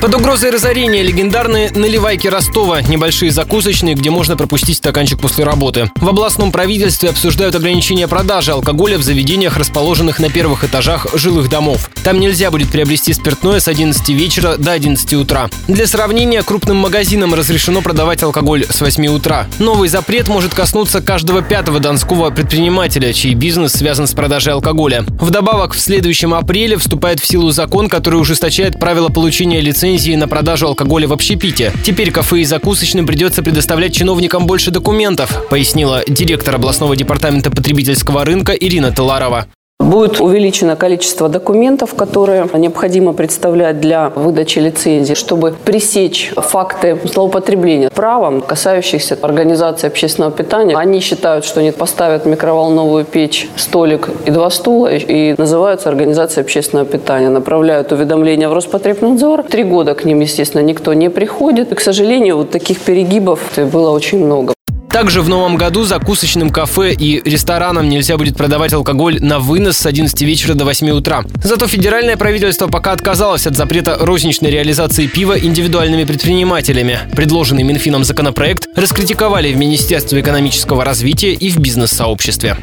Под угрозой разорения легендарные наливайки Ростова, небольшие закусочные, где можно пропустить стаканчик после работы. В областном правительстве обсуждают ограничение продажи алкоголя в заведениях, расположенных на первых этажах жилых домов. Там нельзя будет приобрести спиртное с 11 вечера до 11 утра. Для сравнения, крупным магазинам разрешено продавать алкоголь с 8 утра. Новый запрет может коснуться каждого пятого донского предпринимателя, чей бизнес связан с продажей алкоголя. Вдобавок, в следующем апреле вступает в силу закон, который ужесточает правила получения лицензии лицензии на продажу алкоголя в общепите. Теперь кафе и закусочным придется предоставлять чиновникам больше документов, пояснила директор областного департамента потребительского рынка Ирина Таларова. Будет увеличено количество документов, которые необходимо представлять для выдачи лицензии, чтобы пресечь факты злоупотребления правом, касающихся организации общественного питания. Они считают, что они поставят микроволновую печь, столик и два стула и называются организацией общественного питания. Направляют уведомления в Роспотребнадзор. Три года к ним, естественно, никто не приходит. И, к сожалению, вот таких перегибов было очень много. Также в новом году закусочным кафе и ресторанам нельзя будет продавать алкоголь на вынос с 11 вечера до 8 утра. Зато федеральное правительство пока отказалось от запрета розничной реализации пива индивидуальными предпринимателями. Предложенный Минфином законопроект раскритиковали в Министерстве экономического развития и в бизнес-сообществе.